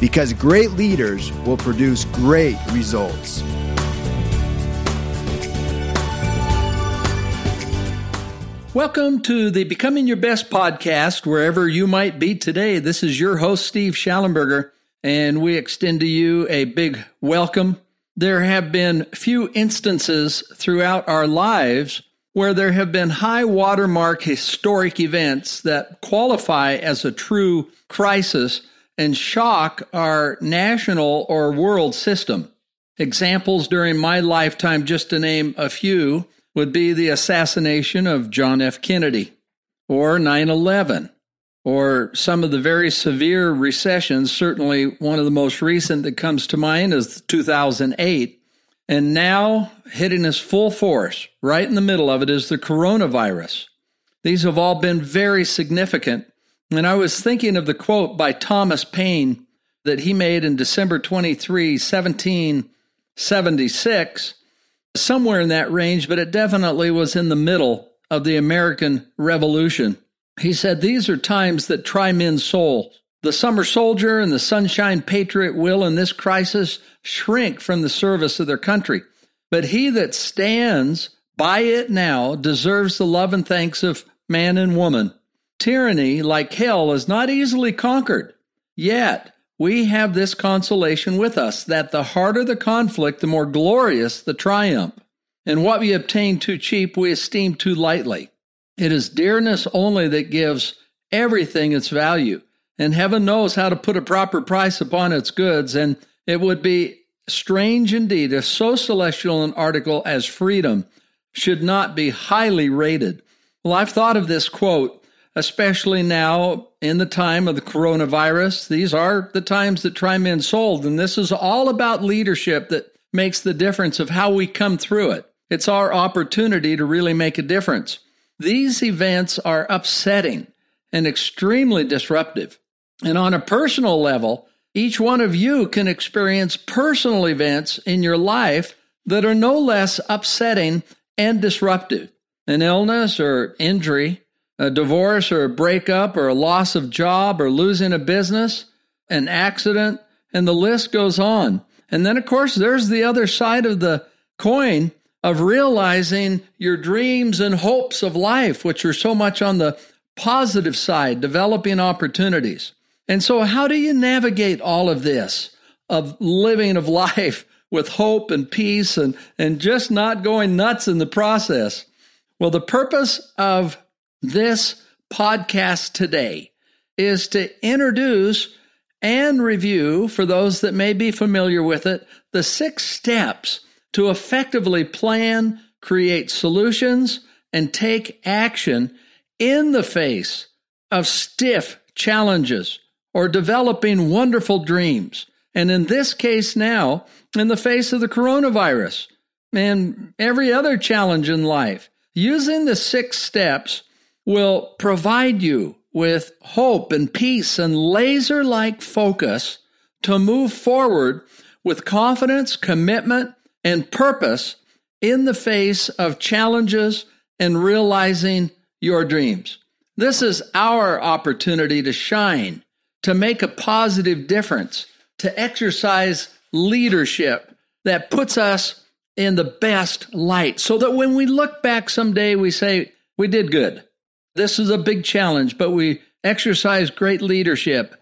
because great leaders will produce great results. Welcome to the Becoming Your Best podcast, wherever you might be today. This is your host, Steve Shallenberger, and we extend to you a big welcome. There have been few instances throughout our lives where there have been high watermark historic events that qualify as a true crisis and shock our national or world system. Examples during my lifetime, just to name a few, would be the assassination of John F. Kennedy, or 9 11, or some of the very severe recessions. Certainly, one of the most recent that comes to mind is 2008. And now, hitting us full force, right in the middle of it, is the coronavirus. These have all been very significant and I was thinking of the quote by Thomas Paine that he made in December 23, 1776, somewhere in that range, but it definitely was in the middle of the American Revolution. He said, These are times that try men's souls. The summer soldier and the sunshine patriot will, in this crisis, shrink from the service of their country. But he that stands by it now deserves the love and thanks of man and woman. Tyranny, like hell, is not easily conquered. Yet, we have this consolation with us that the harder the conflict, the more glorious the triumph. And what we obtain too cheap, we esteem too lightly. It is dearness only that gives everything its value. And heaven knows how to put a proper price upon its goods. And it would be strange indeed if so celestial an article as freedom should not be highly rated. Well, I've thought of this quote especially now in the time of the coronavirus. These are the times that try men sold, and this is all about leadership that makes the difference of how we come through it. It's our opportunity to really make a difference. These events are upsetting and extremely disruptive. And on a personal level, each one of you can experience personal events in your life that are no less upsetting and disruptive. An illness or injury, a divorce or a breakup or a loss of job or losing a business, an accident, and the list goes on. And then, of course, there's the other side of the coin of realizing your dreams and hopes of life, which are so much on the positive side, developing opportunities. And so, how do you navigate all of this of living of life with hope and peace and, and just not going nuts in the process? Well, the purpose of this podcast today is to introduce and review, for those that may be familiar with it, the six steps to effectively plan, create solutions, and take action in the face of stiff challenges or developing wonderful dreams. And in this case now, in the face of the coronavirus and every other challenge in life, using the six steps will provide you with hope and peace and laser like focus to move forward with confidence, commitment, and purpose in the face of challenges and realizing your dreams. This is our opportunity to shine, to make a positive difference, to exercise leadership that puts us in the best light so that when we look back someday, we say, we did good. This is a big challenge, but we exercise great leadership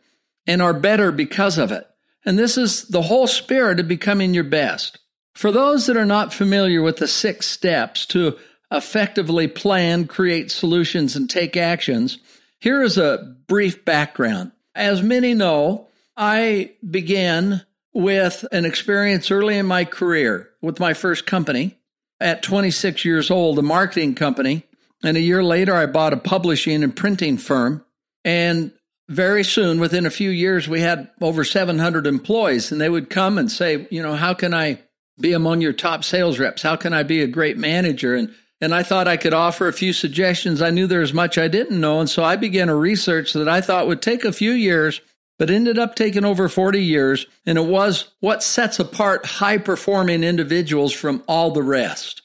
and are better because of it. And this is the whole spirit of becoming your best. For those that are not familiar with the six steps to effectively plan, create solutions, and take actions, here is a brief background. As many know, I began with an experience early in my career with my first company at 26 years old, a marketing company and a year later, I bought a publishing and printing firm. And very soon, within a few years, we had over 700 employees, and they would come and say, you know, how can I be among your top sales reps? How can I be a great manager? And and I thought I could offer a few suggestions. I knew there was much I didn't know, and so I began a research that I thought would take a few years, but ended up taking over 40 years, and it was what sets apart high performing individuals from all the rest.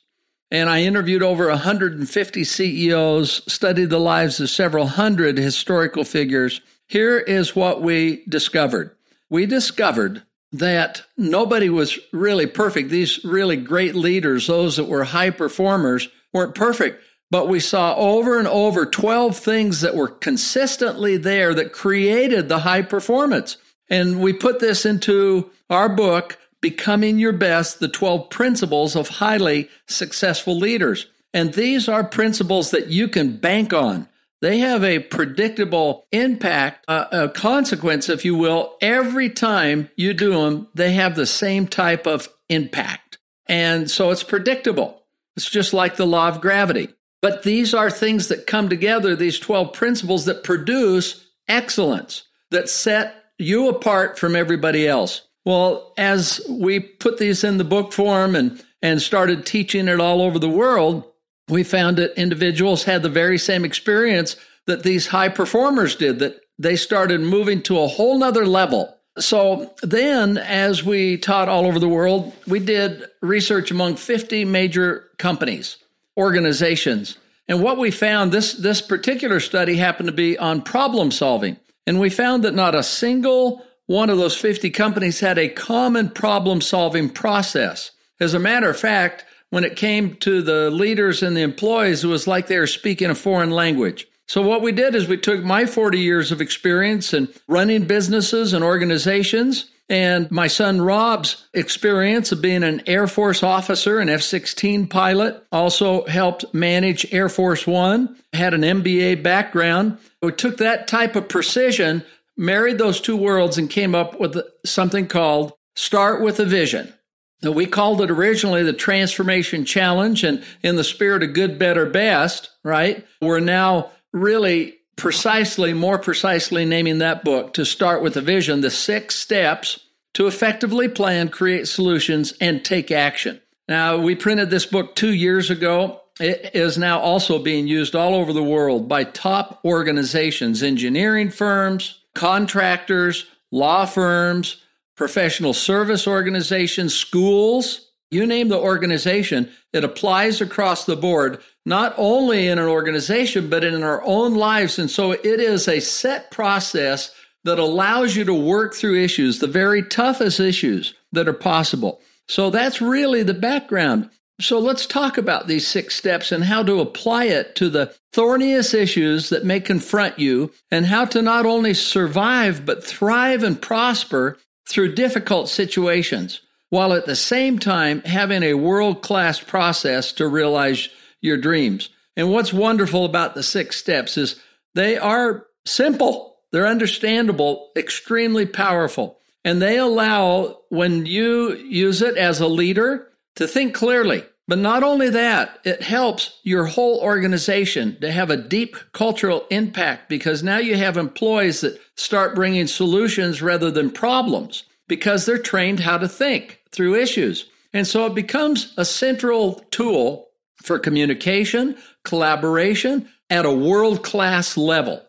And I interviewed over 150 CEOs, studied the lives of several hundred historical figures. Here is what we discovered. We discovered that nobody was really perfect. These really great leaders, those that were high performers, weren't perfect. But we saw over and over 12 things that were consistently there that created the high performance. And we put this into our book, Becoming Your Best, the 12 principles of highly successful leaders. And these are principles that you can bank on. They have a predictable impact, uh, a consequence, if you will. Every time you do them, they have the same type of impact. And so it's predictable. It's just like the law of gravity. But these are things that come together, these 12 principles that produce excellence, that set you apart from everybody else. Well, as we put these in the book form and, and started teaching it all over the world, we found that individuals had the very same experience that these high performers did, that they started moving to a whole nother level. So then, as we taught all over the world, we did research among 50 major companies, organizations. And what we found, this, this particular study happened to be on problem solving. And we found that not a single one of those 50 companies had a common problem solving process. As a matter of fact, when it came to the leaders and the employees, it was like they were speaking a foreign language. So what we did is we took my 40 years of experience in running businesses and organizations and my son Rob's experience of being an Air Force officer, an F 16 pilot, also helped manage Air Force One, had an MBA background. We took that type of precision, married those two worlds, and came up with something called Start with a Vision. Now, we called it originally the Transformation Challenge, and in the spirit of good, better, best, right? We're now really precisely, more precisely naming that book to start with a vision, the six steps to effectively plan, create solutions, and take action. Now, we printed this book two years ago. It is now also being used all over the world by top organizations, engineering firms, contractors, law firms, professional service organizations, schools, you name the organization, it applies across the board, not only in an organization, but in our own lives. And so it is a set process that allows you to work through issues, the very toughest issues that are possible. So that's really the background. So let's talk about these six steps and how to apply it to the thorniest issues that may confront you and how to not only survive, but thrive and prosper through difficult situations, while at the same time having a world class process to realize your dreams. And what's wonderful about the six steps is they are simple, they're understandable, extremely powerful. And they allow, when you use it as a leader, to think clearly. But not only that, it helps your whole organization to have a deep cultural impact because now you have employees that start bringing solutions rather than problems because they're trained how to think through issues. And so it becomes a central tool for communication, collaboration at a world class level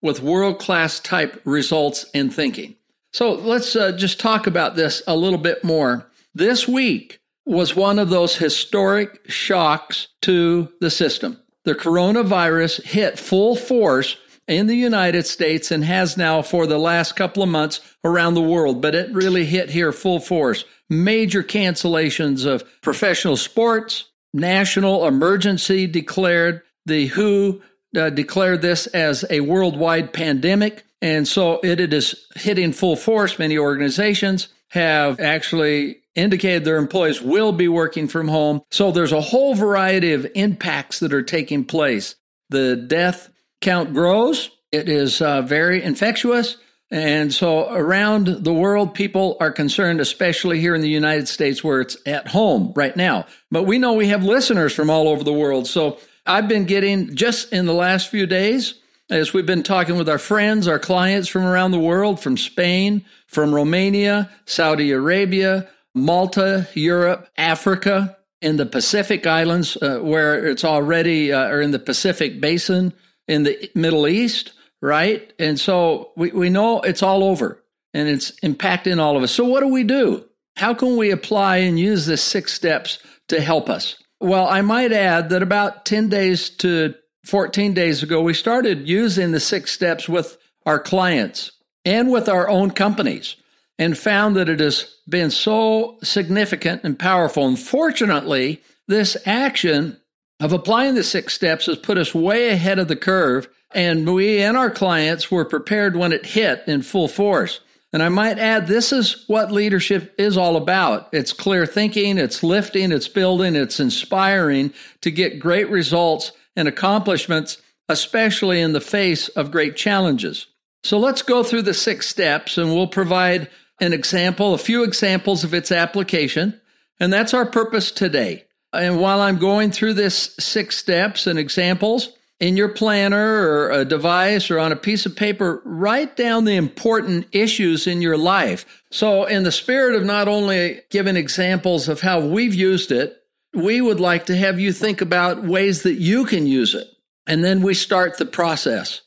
with world class type results in thinking. So let's uh, just talk about this a little bit more. This week, was one of those historic shocks to the system. The coronavirus hit full force in the United States and has now for the last couple of months around the world, but it really hit here full force. Major cancellations of professional sports, national emergency declared. The WHO uh, declared this as a worldwide pandemic. And so it, it is hitting full force. Many organizations have actually indicated their employees will be working from home. So there's a whole variety of impacts that are taking place. The death count grows. It is uh, very infectious. And so around the world, people are concerned, especially here in the United States where it's at home right now. But we know we have listeners from all over the world. So I've been getting just in the last few days as we've been talking with our friends, our clients from around the world, from Spain, from Romania, Saudi Arabia, Malta, Europe, Africa, in the Pacific Islands, uh, where it's already, uh, or in the Pacific Basin, in the Middle East, right? And so we, we know it's all over and it's impacting all of us. So, what do we do? How can we apply and use this six steps to help us? Well, I might add that about 10 days to 14 days ago, we started using the six steps with our clients and with our own companies and found that it has been so significant and powerful. And fortunately, this action of applying the six steps has put us way ahead of the curve. And we and our clients were prepared when it hit in full force. And I might add, this is what leadership is all about. It's clear thinking, it's lifting, it's building, it's inspiring to get great results and accomplishments, especially in the face of great challenges. So let's go through the six steps and we'll provide an example, a few examples of its application. And that's our purpose today. And while I'm going through this six steps and examples, in your planner or a device or on a piece of paper, write down the important issues in your life. So, in the spirit of not only giving examples of how we've used it, we would like to have you think about ways that you can use it. And then we start the process.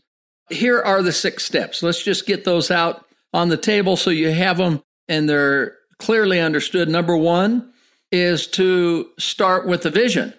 Here are the six steps. Let's just get those out on the table so you have them and they're clearly understood. Number one is to start with a vision.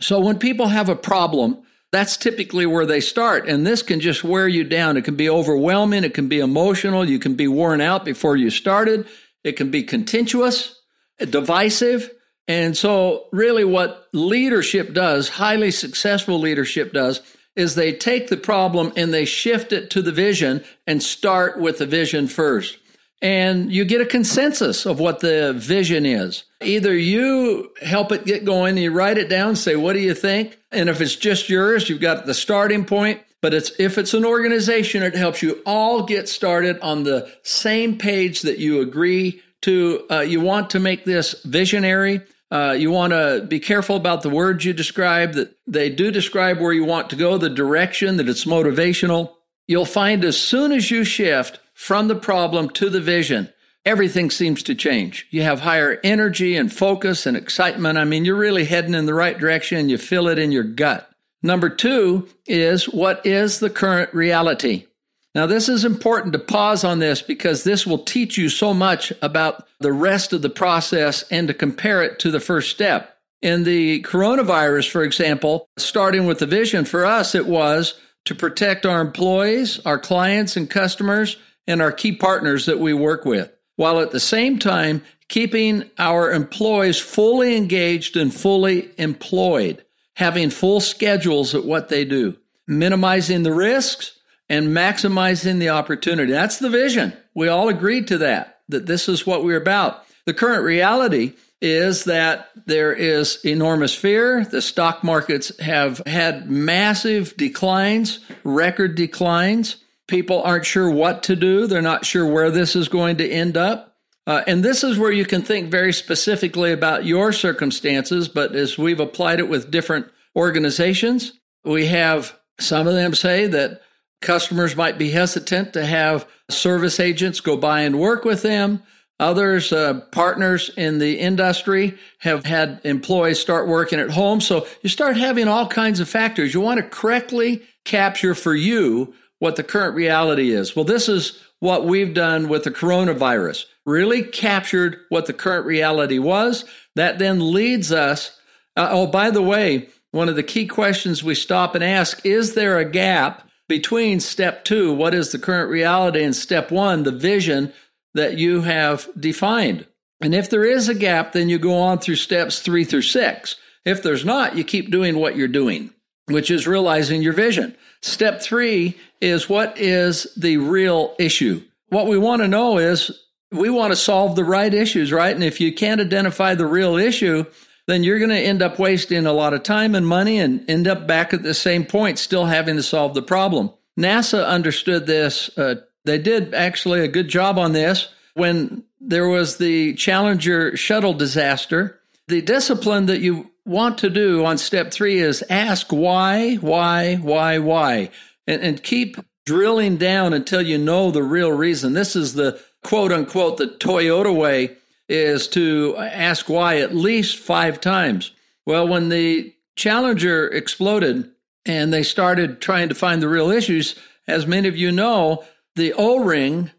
So when people have a problem, that's typically where they start. And this can just wear you down. It can be overwhelming. It can be emotional. You can be worn out before you started. It can be contentious, divisive. And so, really, what leadership does, highly successful leadership does, is they take the problem and they shift it to the vision and start with the vision first. And you get a consensus of what the vision is. Either you help it get going, you write it down, say, what do you think? And if it's just yours, you've got the starting point. But it's, if it's an organization, it helps you all get started on the same page that you agree to. Uh, you want to make this visionary. Uh, you want to be careful about the words you describe, that they do describe where you want to go, the direction, that it's motivational. You'll find as soon as you shift from the problem to the vision, everything seems to change. You have higher energy and focus and excitement. I mean, you're really heading in the right direction and you feel it in your gut. Number two is what is the current reality? Now, this is important to pause on this because this will teach you so much about the rest of the process and to compare it to the first step. In the coronavirus, for example, starting with the vision, for us, it was to protect our employees, our clients and customers, and our key partners that we work with, while at the same time keeping our employees fully engaged and fully employed, having full schedules at what they do, minimizing the risks and maximizing the opportunity. That's the vision. We all agreed to that, that this is what we're about. The current reality is that there is enormous fear. The stock markets have had massive declines, record declines. People aren't sure what to do. They're not sure where this is going to end up. Uh, and this is where you can think very specifically about your circumstances. But as we've applied it with different organizations, we have some of them say that Customers might be hesitant to have service agents go by and work with them. Others, uh, partners in the industry, have had employees start working at home. So you start having all kinds of factors. You want to correctly capture for you what the current reality is. Well, this is what we've done with the coronavirus. Really captured what the current reality was. That then leads us. Uh, oh, by the way, one of the key questions we stop and ask is there a gap between step two, what is the current reality, and step one, the vision that you have defined. And if there is a gap, then you go on through steps three through six. If there's not, you keep doing what you're doing, which is realizing your vision. Step three is what is the real issue? What we want to know is we want to solve the right issues, right? And if you can't identify the real issue, then you're going to end up wasting a lot of time and money and end up back at the same point, still having to solve the problem. NASA understood this. Uh, they did actually a good job on this when there was the Challenger shuttle disaster. The discipline that you want to do on step three is ask why, why, why, why. and, and keep drilling down until you know the real reason. This is the quote unquote the Toyota way is to ask why at least five times. Well, when the Challenger exploded and they started trying to find the real issues, as many of you know, the O ring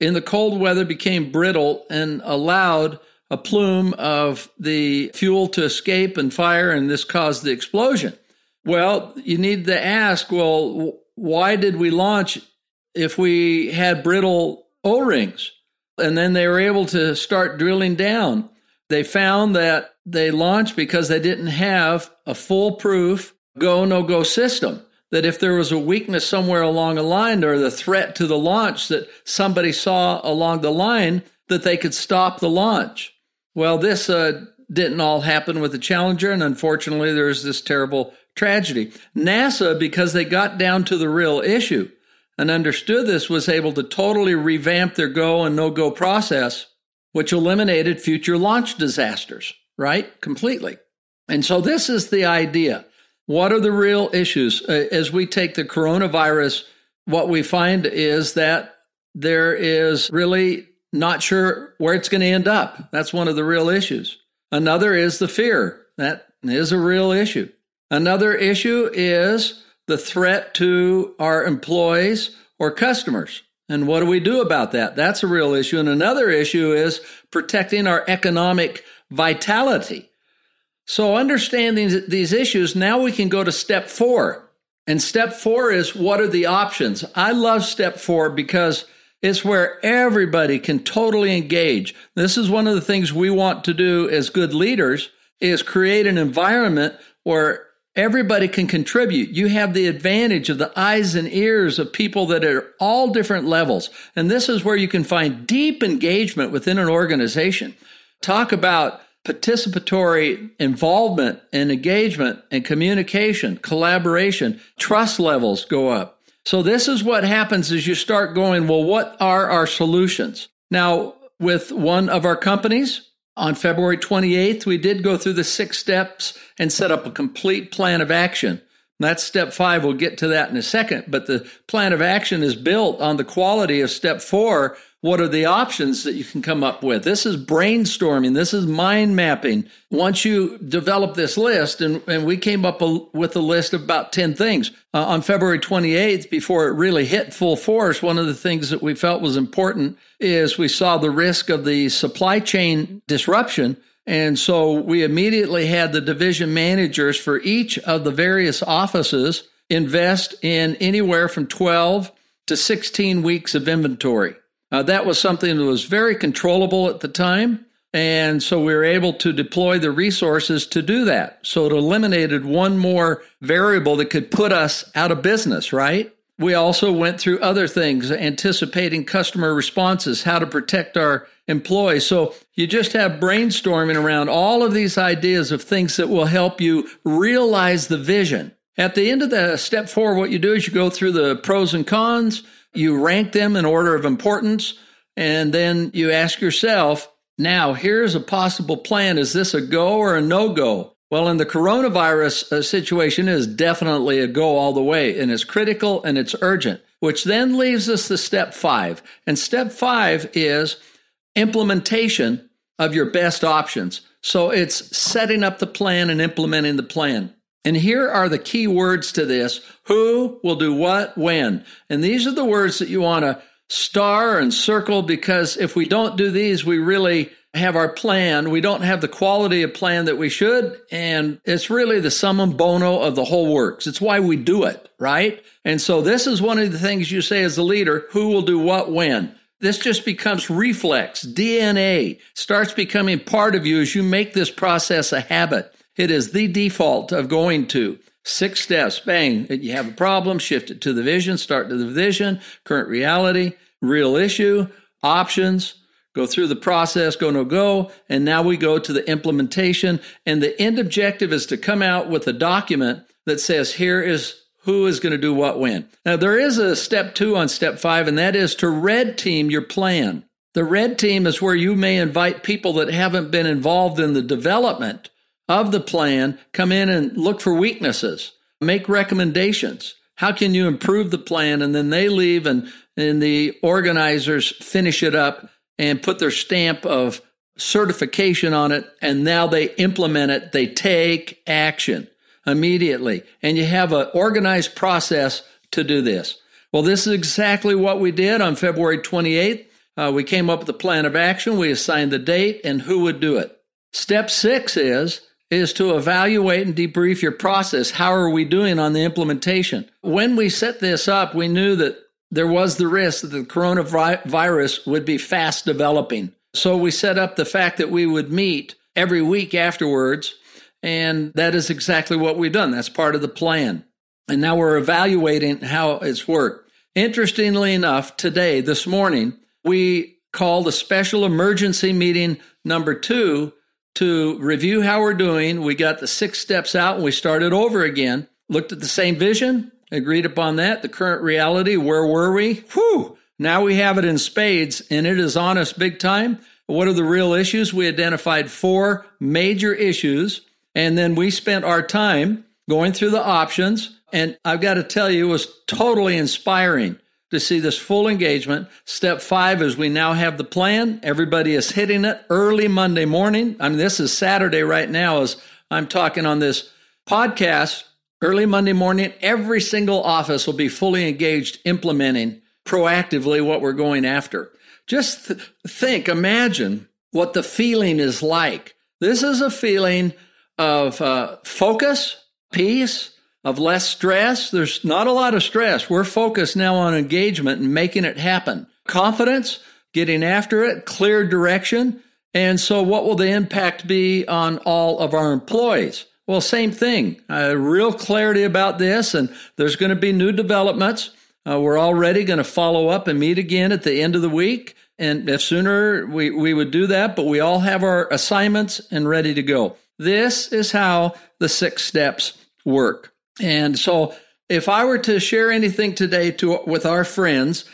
in the cold weather became brittle and allowed a plume of the fuel to escape and fire, and this caused the explosion. Well, you need to ask well, why did we launch if we had brittle O rings? And then they were able to start drilling down. They found that they launched because they didn't have a foolproof go no go system. That if there was a weakness somewhere along a line or the threat to the launch that somebody saw along the line, that they could stop the launch. Well, this uh, didn't all happen with the Challenger, and unfortunately, there's this terrible tragedy. NASA, because they got down to the real issue and understood this, was able to totally revamp their go and no go process, which eliminated future launch disasters, right? Completely. And so, this is the idea. What are the real issues? Uh, as we take the coronavirus, what we find is that there is really not sure where it's going to end up. That's one of the real issues. Another is the fear. That is a real issue. Another issue is the threat to our employees or customers. And what do we do about that? That's a real issue. And another issue is protecting our economic vitality. So, understanding these issues, now we can go to step four. And step four is what are the options? I love step four because it's where everybody can totally engage. This is one of the things we want to do as good leaders is create an environment where everybody can contribute. You have the advantage of the eyes and ears of people that are all different levels. And this is where you can find deep engagement within an organization. Talk about participatory involvement and engagement and communication, collaboration, trust levels go up. So this is what happens as you start going, well, what are our solutions? Now, with one of our companies on February 28th, we did go through the six steps and set up a complete plan of action. That's step five. We'll get to that in a second. But the plan of action is built on the quality of step four, what are the options that you can come up with? This is brainstorming. This is mind mapping. Once you develop this list, and, and we came up a, with a list of about 10 things. Uh, on February 28th, before it really hit full force, one of the things that we felt was important is we saw the risk of the supply chain disruption. And so we immediately had the division managers for each of the various offices invest in anywhere from 12 to 16 weeks of inventory. Uh, that was something that was very controllable at the time. And so we were able to deploy the resources to do that. So it eliminated one more variable that could put us out of business, right? We also went through other things, anticipating customer responses, how to protect our employees. So you just have brainstorming around all of these ideas of things that will help you realize the vision. At the end of the step four, what you do is you go through the pros and cons, you rank them in order of importance, and then you ask yourself, now here's a possible plan. Is this a go or a no go? Well, in the coronavirus uh, situation, is definitely a go all the way, and it's critical and it's urgent, which then leaves us to step five. And step five is implementation of your best options. So it's setting up the plan and implementing the plan. And here are the key words to this who will do what when. And these are the words that you want to star and circle because if we don't do these, we really have our plan. We don't have the quality of plan that we should. And it's really the summum bono of the whole works. It's why we do it, right? And so this is one of the things you say as a leader who will do what when. This just becomes reflex, DNA, starts becoming part of you as you make this process a habit. It is the default of going to six steps. Bang, you have a problem, shift it to the vision, start to the vision, current reality, real issue, options, go through the process, go no go, and now we go to the implementation. And the end objective is to come out with a document that says, here is who is going to do what when. Now, there is a step two on step five, and that is to red team your plan. The red team is where you may invite people that haven't been involved in the development of the plan, come in and look for weaknesses, make recommendations, How can you improve the plan? And then they leave and, and the organizers finish it up and put their stamp of certification on it. And now they implement it. They take action immediately. And you have an organized process to do this. Well, this is exactly what we did on February 28th. Uh, we came up with a plan of action. We assigned the date and who would do it. Step six is is to evaluate and debrief your process. How are we doing on the implementation? When we set this up, we knew that there was the risk that the coronavirus would be fast developing. So we set up the fact that we would meet every week afterwards. And that is exactly what we've done. That's part of the plan. And now we're evaluating how it's worked. Interestingly enough, today, this morning, we called a special emergency meeting number two to review how we're doing. We got the six steps out and we started over again, looked at the same vision, agreed upon that, the current reality, where were we? Whew! Now we have it in spades and it is on us big time. What are the real issues? We identified four major issues and then we spent our time going through the options. And I've got to tell you, it was totally inspiring to see this full engagement. Step five is we now have the plan. Everybody is hitting it early Monday morning. I mean, this is Saturday right now as I'm talking on this podcast. Early Monday morning, every single office will be fully engaged implementing proactively what we're going after. Just th- think, imagine what the feeling is like. This is a feeling of uh, focus, peace, of less stress. There's not a lot of stress. We're focused now on engagement and making it happen. Confidence, getting after it, clear direction. And so, what will the impact be on all of our employees? Well, same thing. Uh, real clarity about this, and there's going to be new developments. Uh, we're already going to follow up and meet again at the end of the week. And if sooner we, we would do that, but we all have our assignments and ready to go. This is how the six steps work. And so if I were to share anything today to with our friends,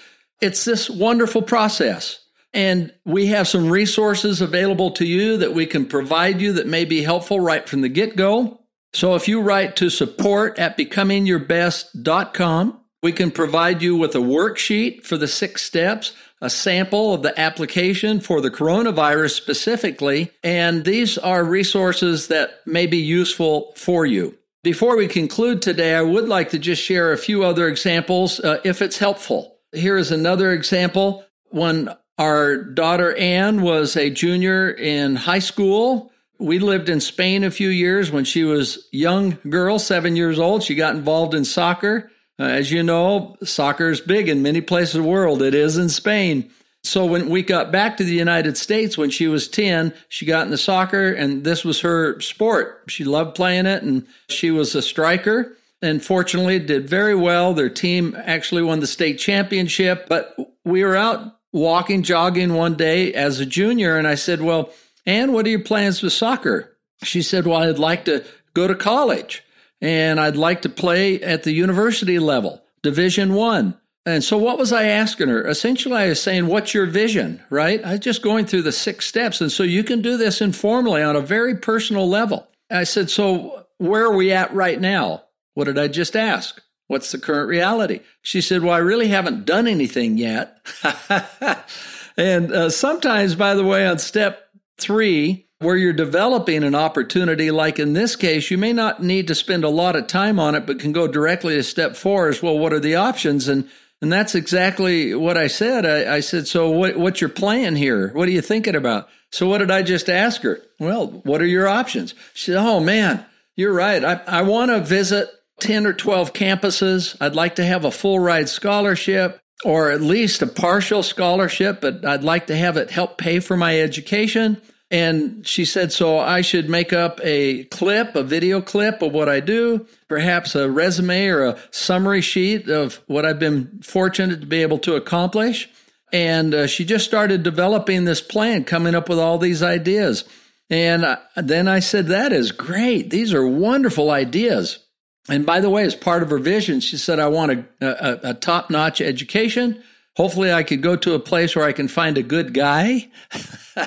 it's this wonderful process. And we have some resources available to you that we can provide you that may be helpful right from the get go. So if you write to support at becomingyourbest.com, we can provide you with a worksheet for the six steps, a sample of the application for the coronavirus specifically, and these are resources that may be useful for you. Before we conclude today, I would like to just share a few other examples uh, if it's helpful. Here is another example. When our daughter Anne was a junior in high school, we lived in Spain a few years when she was young girl, seven years old. She got involved in soccer. Uh, as you know, soccer is big in many places of the world. It is in Spain. So when we got back to the United States when she was 10, she got into soccer and this was her sport. She loved playing it and she was a striker and fortunately did very well. Their team actually won the state championship, but we were out walking, jogging one day as a junior and I said, well, Anne, what are your plans with soccer? She said, well, I'd like to go to college and I'd like to play at the university level, division one. And so, what was I asking her? Essentially, I was saying, What's your vision, right? I was just going through the six steps. And so, you can do this informally on a very personal level. I said, So, where are we at right now? What did I just ask? What's the current reality? She said, Well, I really haven't done anything yet. and uh, sometimes, by the way, on step three, where you're developing an opportunity, like in this case, you may not need to spend a lot of time on it, but can go directly to step four as well. What are the options? And and that's exactly what I said. I, I said, So what, what's your plan here? What are you thinking about? So what did I just ask her? Well, what are your options? She said, Oh man, you're right. I, I want to visit 10 or 12 campuses. I'd like to have a full ride scholarship or at least a partial scholarship, but I'd like to have it help pay for my education. And she said, so I should make up a clip, a video clip of what I do, perhaps a resume or a summary sheet of what I've been fortunate to be able to accomplish. And uh, she just started developing this plan, coming up with all these ideas. And uh, then I said, that is great. These are wonderful ideas. And by the way, as part of her vision, she said, I want a, a, a top notch education. Hopefully, I could go to a place where I can find a good guy.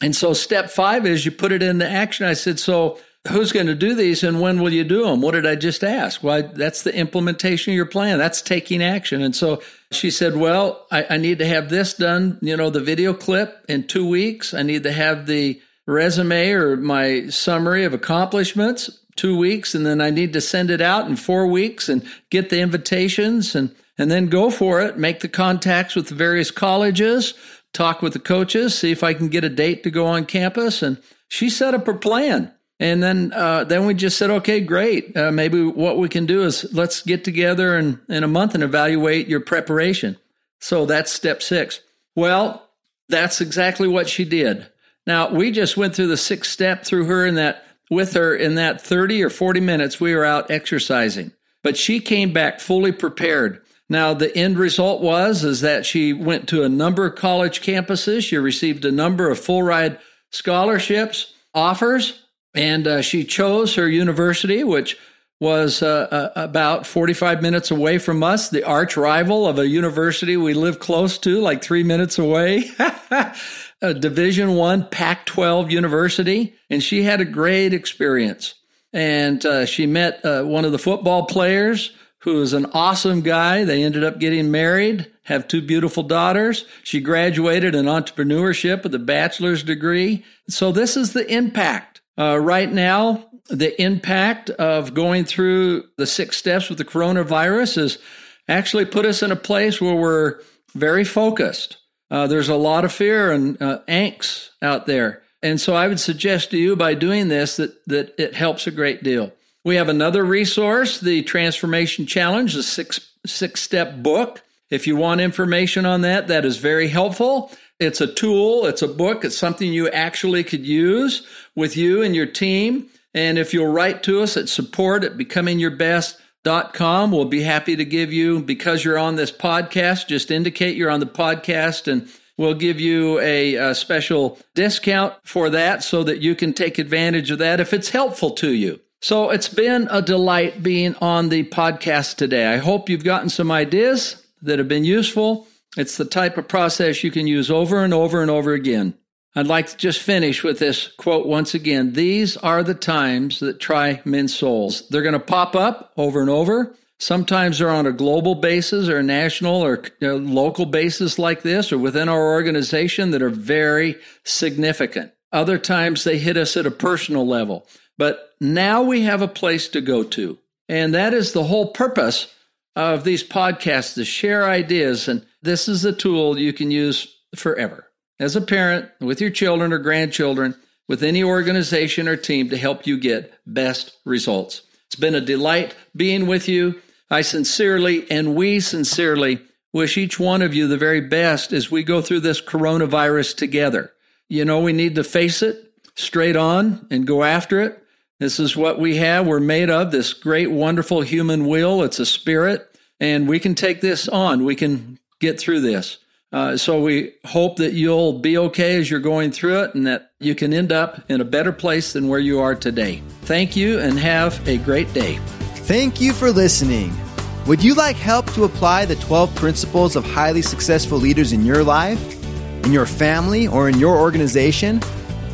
And so step five is you put it into action. I said, so who's going to do these and when will you do them? What did I just ask? Why, that's the implementation of your plan. That's taking action. And so she said, well, I, I need to have this done, you know, the video clip in two weeks. I need to have the resume or my summary of accomplishments two weeks. And then I need to send it out in four weeks and get the invitations and, and then go for it. Make the contacts with the various colleges, talk with the coaches, see if I can get a date to go on campus. And she set up her plan. And then, uh, then we just said, okay, great. Uh, maybe what we can do is let's get together in, in a month and evaluate your preparation. So that's step six. Well, that's exactly what she did. Now we just went through the sixth step through her in that with her in that 30 or 40 minutes we were out exercising. But she came back fully prepared. Now the end result was is that she went to a number of college campuses. She received a number of full ride scholarships offers and uh, she chose her university, which was uh, uh, about 45 minutes away from us, the arch rival of a university we live close to, like three minutes away. a Division One Pac-12 university, and she had a great experience. And uh, she met uh, one of the football players who is an awesome guy. They ended up getting married, have two beautiful daughters. She graduated in entrepreneurship with a bachelor's degree. So this is the impact uh, right now, the impact of going through the six steps with the coronavirus has actually put us in a place where we're very focused. Uh, there's a lot of fear and uh, angst out there. And so I would suggest to you by doing this that, that it helps a great deal. We have another resource, the Transformation Challenge, the six, six step book. If you want information on that, that is very helpful. It's a tool, it's a book, it's something you actually could use with you and your team. And if you'll write to us at support at becomingyourbest.com, we'll be happy to give you, because you're on this podcast, just indicate you're on the podcast and we'll give you a, a special discount for that so that you can take advantage of that if it's helpful to you. So it's been a delight being on the podcast today. I hope you've gotten some ideas that have been useful. It's the type of process you can use over and over and over again. I'd like to just finish with this quote once again. These are the times that try men's souls. They're going to pop up over and over. Sometimes they're on a global basis or a national or local basis like this or within our organization that are very significant. Other times they hit us at a personal level. But now we have a place to go to. And that is the whole purpose of these podcasts to share ideas. And this is a tool you can use forever as a parent, with your children or grandchildren, with any organization or team to help you get best results. It's been a delight being with you. I sincerely and we sincerely wish each one of you the very best as we go through this coronavirus together. You know, we need to face it straight on and go after it. This is what we have. We're made of this great, wonderful human will. It's a spirit, and we can take this on. We can get through this. Uh, so we hope that you'll be okay as you're going through it and that you can end up in a better place than where you are today. Thank you and have a great day. Thank you for listening. Would you like help to apply the 12 principles of highly successful leaders in your life, in your family, or in your organization?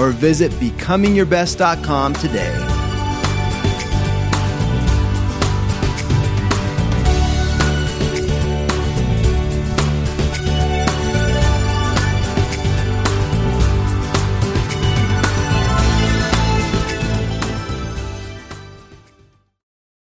or visit becomingyourbest.com today.